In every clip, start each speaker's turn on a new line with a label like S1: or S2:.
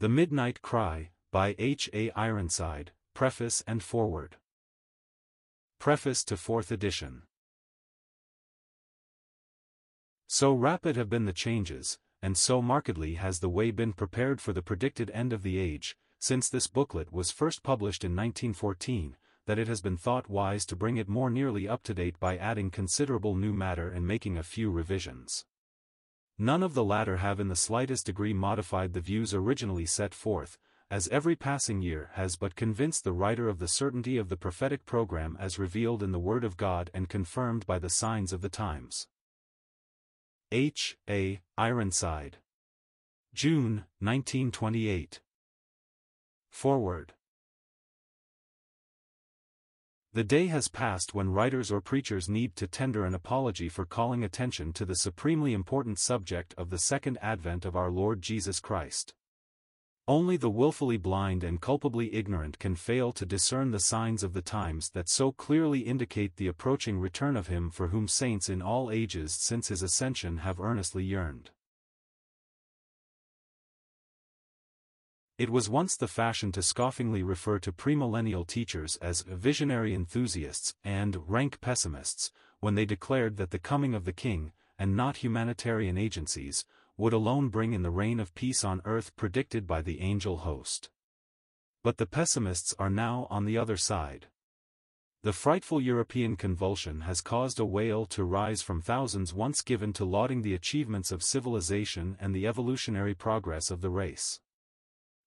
S1: The Midnight Cry, by H. A. Ironside, Preface and Foreword. Preface to 4th edition. So rapid have been the changes, and so markedly has the way been prepared for the predicted end of the age, since this booklet was first published in 1914, that it has been thought wise to bring it more nearly up to date by adding considerable new matter and making a few revisions. None of the latter have in the slightest degree modified the views originally set forth, as every passing year has but convinced the writer of the certainty of the prophetic program as revealed in the Word of God and confirmed by the signs of the times. H. A. Ironside. June, 1928. Foreword. The day has passed when writers or preachers need to tender an apology for calling attention to the supremely important subject of the second advent of our Lord Jesus Christ. Only the willfully blind and culpably ignorant can fail to discern the signs of the times that so clearly indicate the approaching return of Him for whom saints in all ages since His ascension have earnestly yearned. It was once the fashion to scoffingly refer to premillennial teachers as visionary enthusiasts and rank pessimists, when they declared that the coming of the King, and not humanitarian agencies, would alone bring in the reign of peace on earth predicted by the angel host. But the pessimists are now on the other side. The frightful European convulsion has caused a wail to rise from thousands once given to lauding the achievements of civilization and the evolutionary progress of the race.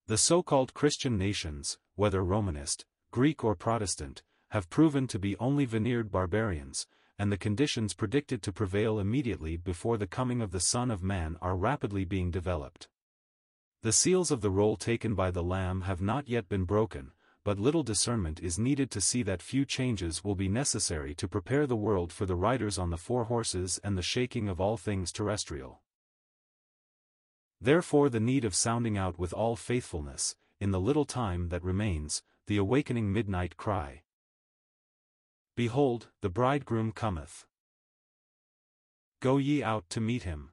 S1: The so-called Christian nations, whether Romanist, Greek or Protestant, have proven to be only veneered barbarians, and the conditions predicted to prevail immediately before the coming of the Son of Man are rapidly being developed. The seals of the roll taken by the Lamb have not yet been broken, but little discernment is needed to see that few changes will be necessary to prepare the world for the riders on the four horses and the shaking of all things terrestrial. Therefore the need of sounding out with all faithfulness, in the little time that remains, the awakening midnight cry. Behold, the bridegroom cometh. Go ye out to meet him.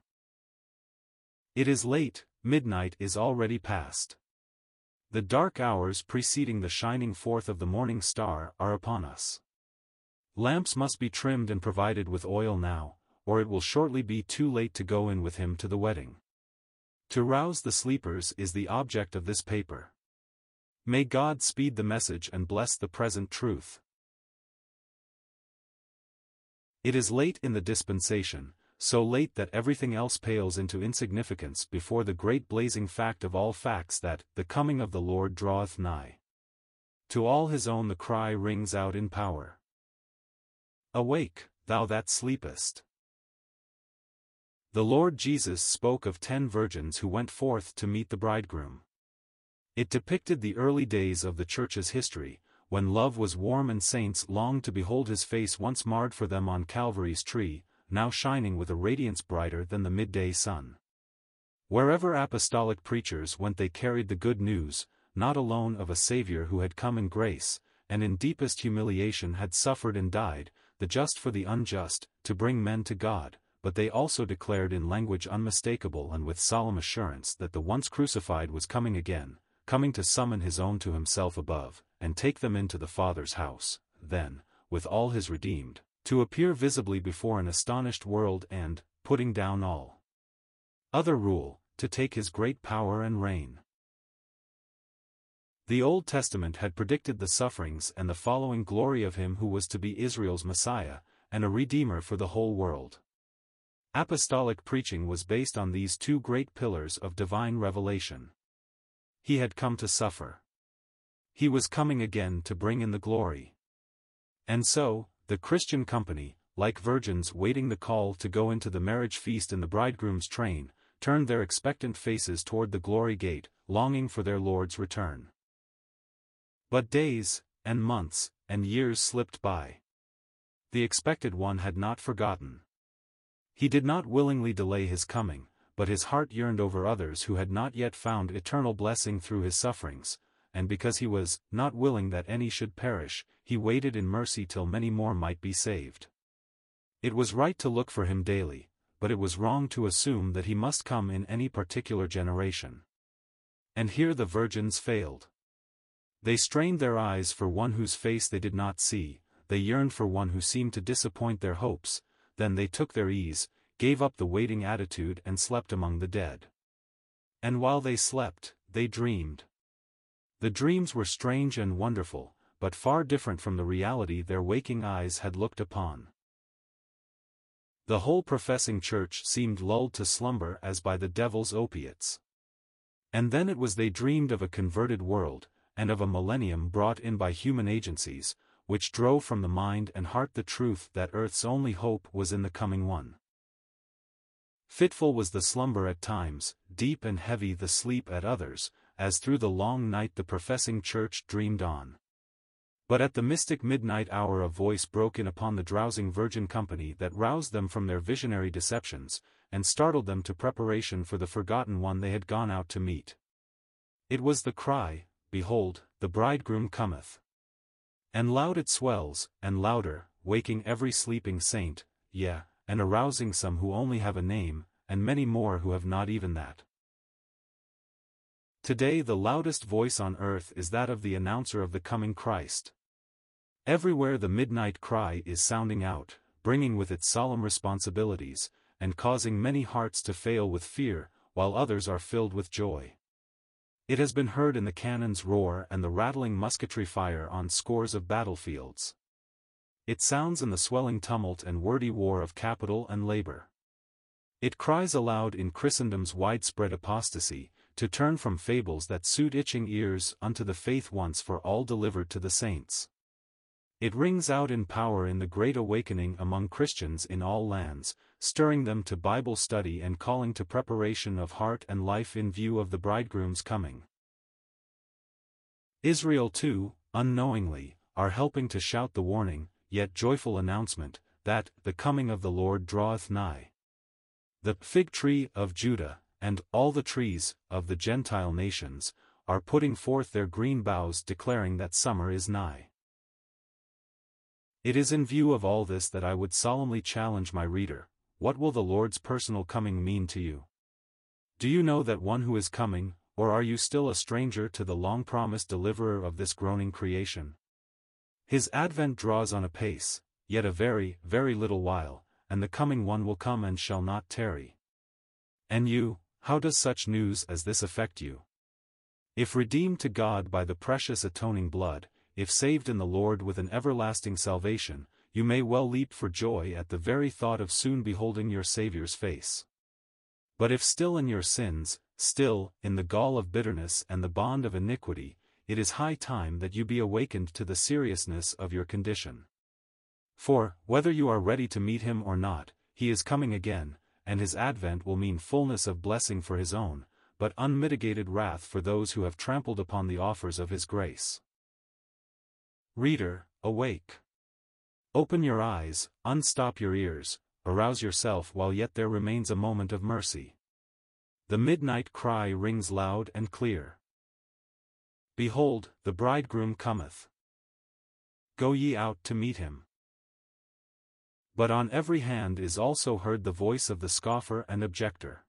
S1: It is late, midnight is already past. The dark hours preceding the shining forth of the morning star are upon us. Lamps must be trimmed and provided with oil now, or it will shortly be too late to go in with him to the wedding. To rouse the sleepers is the object of this paper. May God speed the message and bless the present truth. It is late in the dispensation, so late that everything else pales into insignificance before the great blazing fact of all facts that the coming of the Lord draweth nigh. To all his own the cry rings out in power. Awake, thou that sleepest. The Lord Jesus spoke of ten virgins who went forth to meet the bridegroom. It depicted the early days of the Church's history, when love was warm and saints longed to behold his face once marred for them on Calvary's tree, now shining with a radiance brighter than the midday sun. Wherever apostolic preachers went they carried the good news, not alone of a Saviour who had come in grace, and in deepest humiliation had suffered and died, the just for the unjust, to bring men to God, but they also declared in language unmistakable and with solemn assurance that the once crucified was coming again, coming to summon his own to himself above, and take them into the Father's house, then, with all his redeemed, to appear visibly before an astonished world and, putting down all other rule, to take his great power and reign. The Old Testament had predicted the sufferings and the following glory of him who was to be Israel's Messiah, and a Redeemer for the whole world. Apostolic preaching was based on these two great pillars of divine revelation. He had come to suffer. He was coming again to bring in the glory. And so, the Christian company, like virgins waiting the call to go into the marriage feast in the bridegroom's train, turned their expectant faces toward the glory gate, longing for their Lord's return. But days, and months, and years slipped by. The expected one had not forgotten. He did not willingly delay his coming, but his heart yearned over others who had not yet found eternal blessing through his sufferings, and because he was not willing that any should perish, he waited in mercy till many more might be saved. It was right to look for him daily, but it was wrong to assume that he must come in any particular generation. And here the virgins failed. They strained their eyes for one whose face they did not see, they yearned for one who seemed to disappoint their hopes, then they took their ease, gave up the waiting attitude and slept among the dead. And while they slept, they dreamed. The dreams were strange and wonderful, but far different from the reality their waking eyes had looked upon. The whole professing church seemed lulled to slumber as by the devil's opiates. And then it was they dreamed of a converted world, and of a millennium brought in by human agencies, which drove from the mind and heart the truth that earth's only hope was in the coming one. Fitful was the slumber at times, deep and heavy the sleep at others, as through the long night the professing church dreamed on. But at the mystic midnight hour a voice broke in upon the drowsing virgin company that roused them from their visionary deceptions, and startled them to preparation for the forgotten one they had gone out to meet. It was the cry, Behold, the bridegroom cometh. And loud it swells, and louder, waking every sleeping saint, yea, and arousing some who only have a name, and many more who have not even that. Today the loudest voice on earth is that of the announcer of the coming Christ. Everywhere the midnight cry is sounding out, bringing with it solemn responsibilities, and causing many hearts to fail with fear, while others are filled with joy. It has been heard in the cannon's roar and the rattling musketry fire on scores of battlefields. It sounds in the swelling tumult and wordy war of capital and labor. It cries aloud in Christendom's widespread apostasy, to turn from fables that suit itching ears unto the faith once for all delivered to the saints. It rings out in power in the great awakening among Christians in all lands, stirring them to Bible study and calling to preparation of heart and life in view of the bridegroom's coming. Israel too, unknowingly, are helping to shout the warning, yet joyful announcement, that the coming of the Lord draweth nigh. The fig tree of Judah, and all the trees of the Gentile nations, are putting forth their green boughs declaring that summer is nigh. It is in view of all this that I would solemnly challenge my reader, what will the Lord's personal coming mean to you? Do you know that one who is coming, or are you still a stranger to the long-promised deliverer of this groaning creation? His advent draws on apace, yet a very, very little while, and the coming one will come and shall not tarry. And you, how does such news as this affect you? If redeemed to God by the precious atoning blood, if saved in the Lord with an everlasting salvation, you may well leap for joy at the very thought of soon beholding your Saviour's face. But if still in your sins, still, in the gall of bitterness and the bond of iniquity, it is high time that you be awakened to the seriousness of your condition. For, whether you are ready to meet him or not, he is coming again, and his advent will mean fullness of blessing for his own, but unmitigated wrath for those who have trampled upon the offers of his grace. Reader, awake. Open your eyes, unstop your ears, arouse yourself while yet there remains a moment of mercy. The midnight cry rings loud and clear. Behold, the bridegroom cometh. Go ye out to meet him. But on every hand is also heard the voice of the scoffer and objector.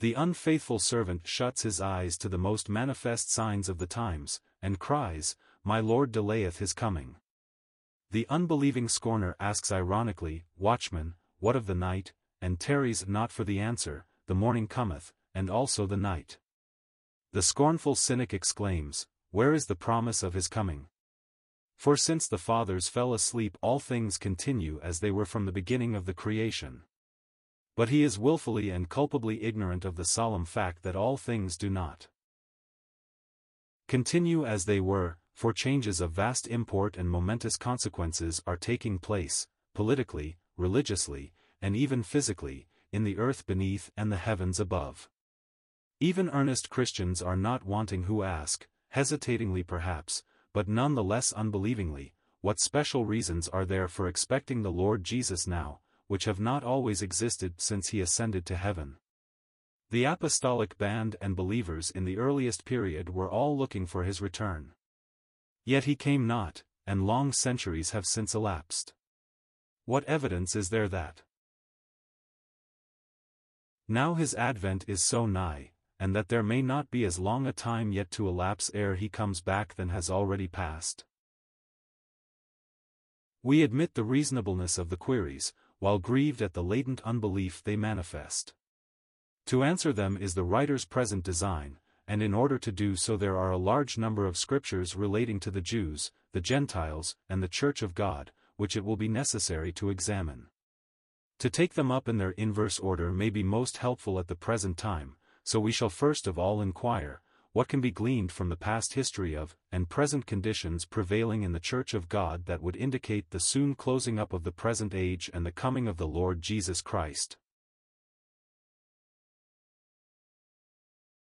S1: The unfaithful servant shuts his eyes to the most manifest signs of the times, and cries, My Lord delayeth his coming. The unbelieving scorner asks ironically, Watchman, what of the night, and tarries not for the answer, the morning cometh, and also the night. The scornful cynic exclaims, Where is the promise of his coming? For since the fathers fell asleep all things continue as they were from the beginning of the creation. But he is wilfully and culpably ignorant of the solemn fact that all things do not continue as they were, for changes of vast import and momentous consequences are taking place, politically, religiously, and even physically, in the earth beneath and the heavens above. Even earnest Christians are not wanting who ask, hesitatingly perhaps, but none the less unbelievingly, what special reasons are there for expecting the Lord Jesus now, which have not always existed since he ascended to heaven. The apostolic band and believers in the earliest period were all looking for his return. Yet he came not, and long centuries have since elapsed. What evidence is there that now his advent is so nigh, and that there may not be as long a time yet to elapse ere he comes back than has already passed. We admit the reasonableness of the queries, while grieved at the latent unbelief they manifest. To answer them is the writer's present design, and in order to do so there are a large number of scriptures relating to the Jews, the Gentiles, and the Church of God, which it will be necessary to examine. To take them up in their inverse order may be most helpful at the present time, so we shall first of all inquire, what can be gleaned from the past history of, and present conditions prevailing in the Church of God that would indicate the soon closing up of the present age and the coming of the Lord Jesus Christ.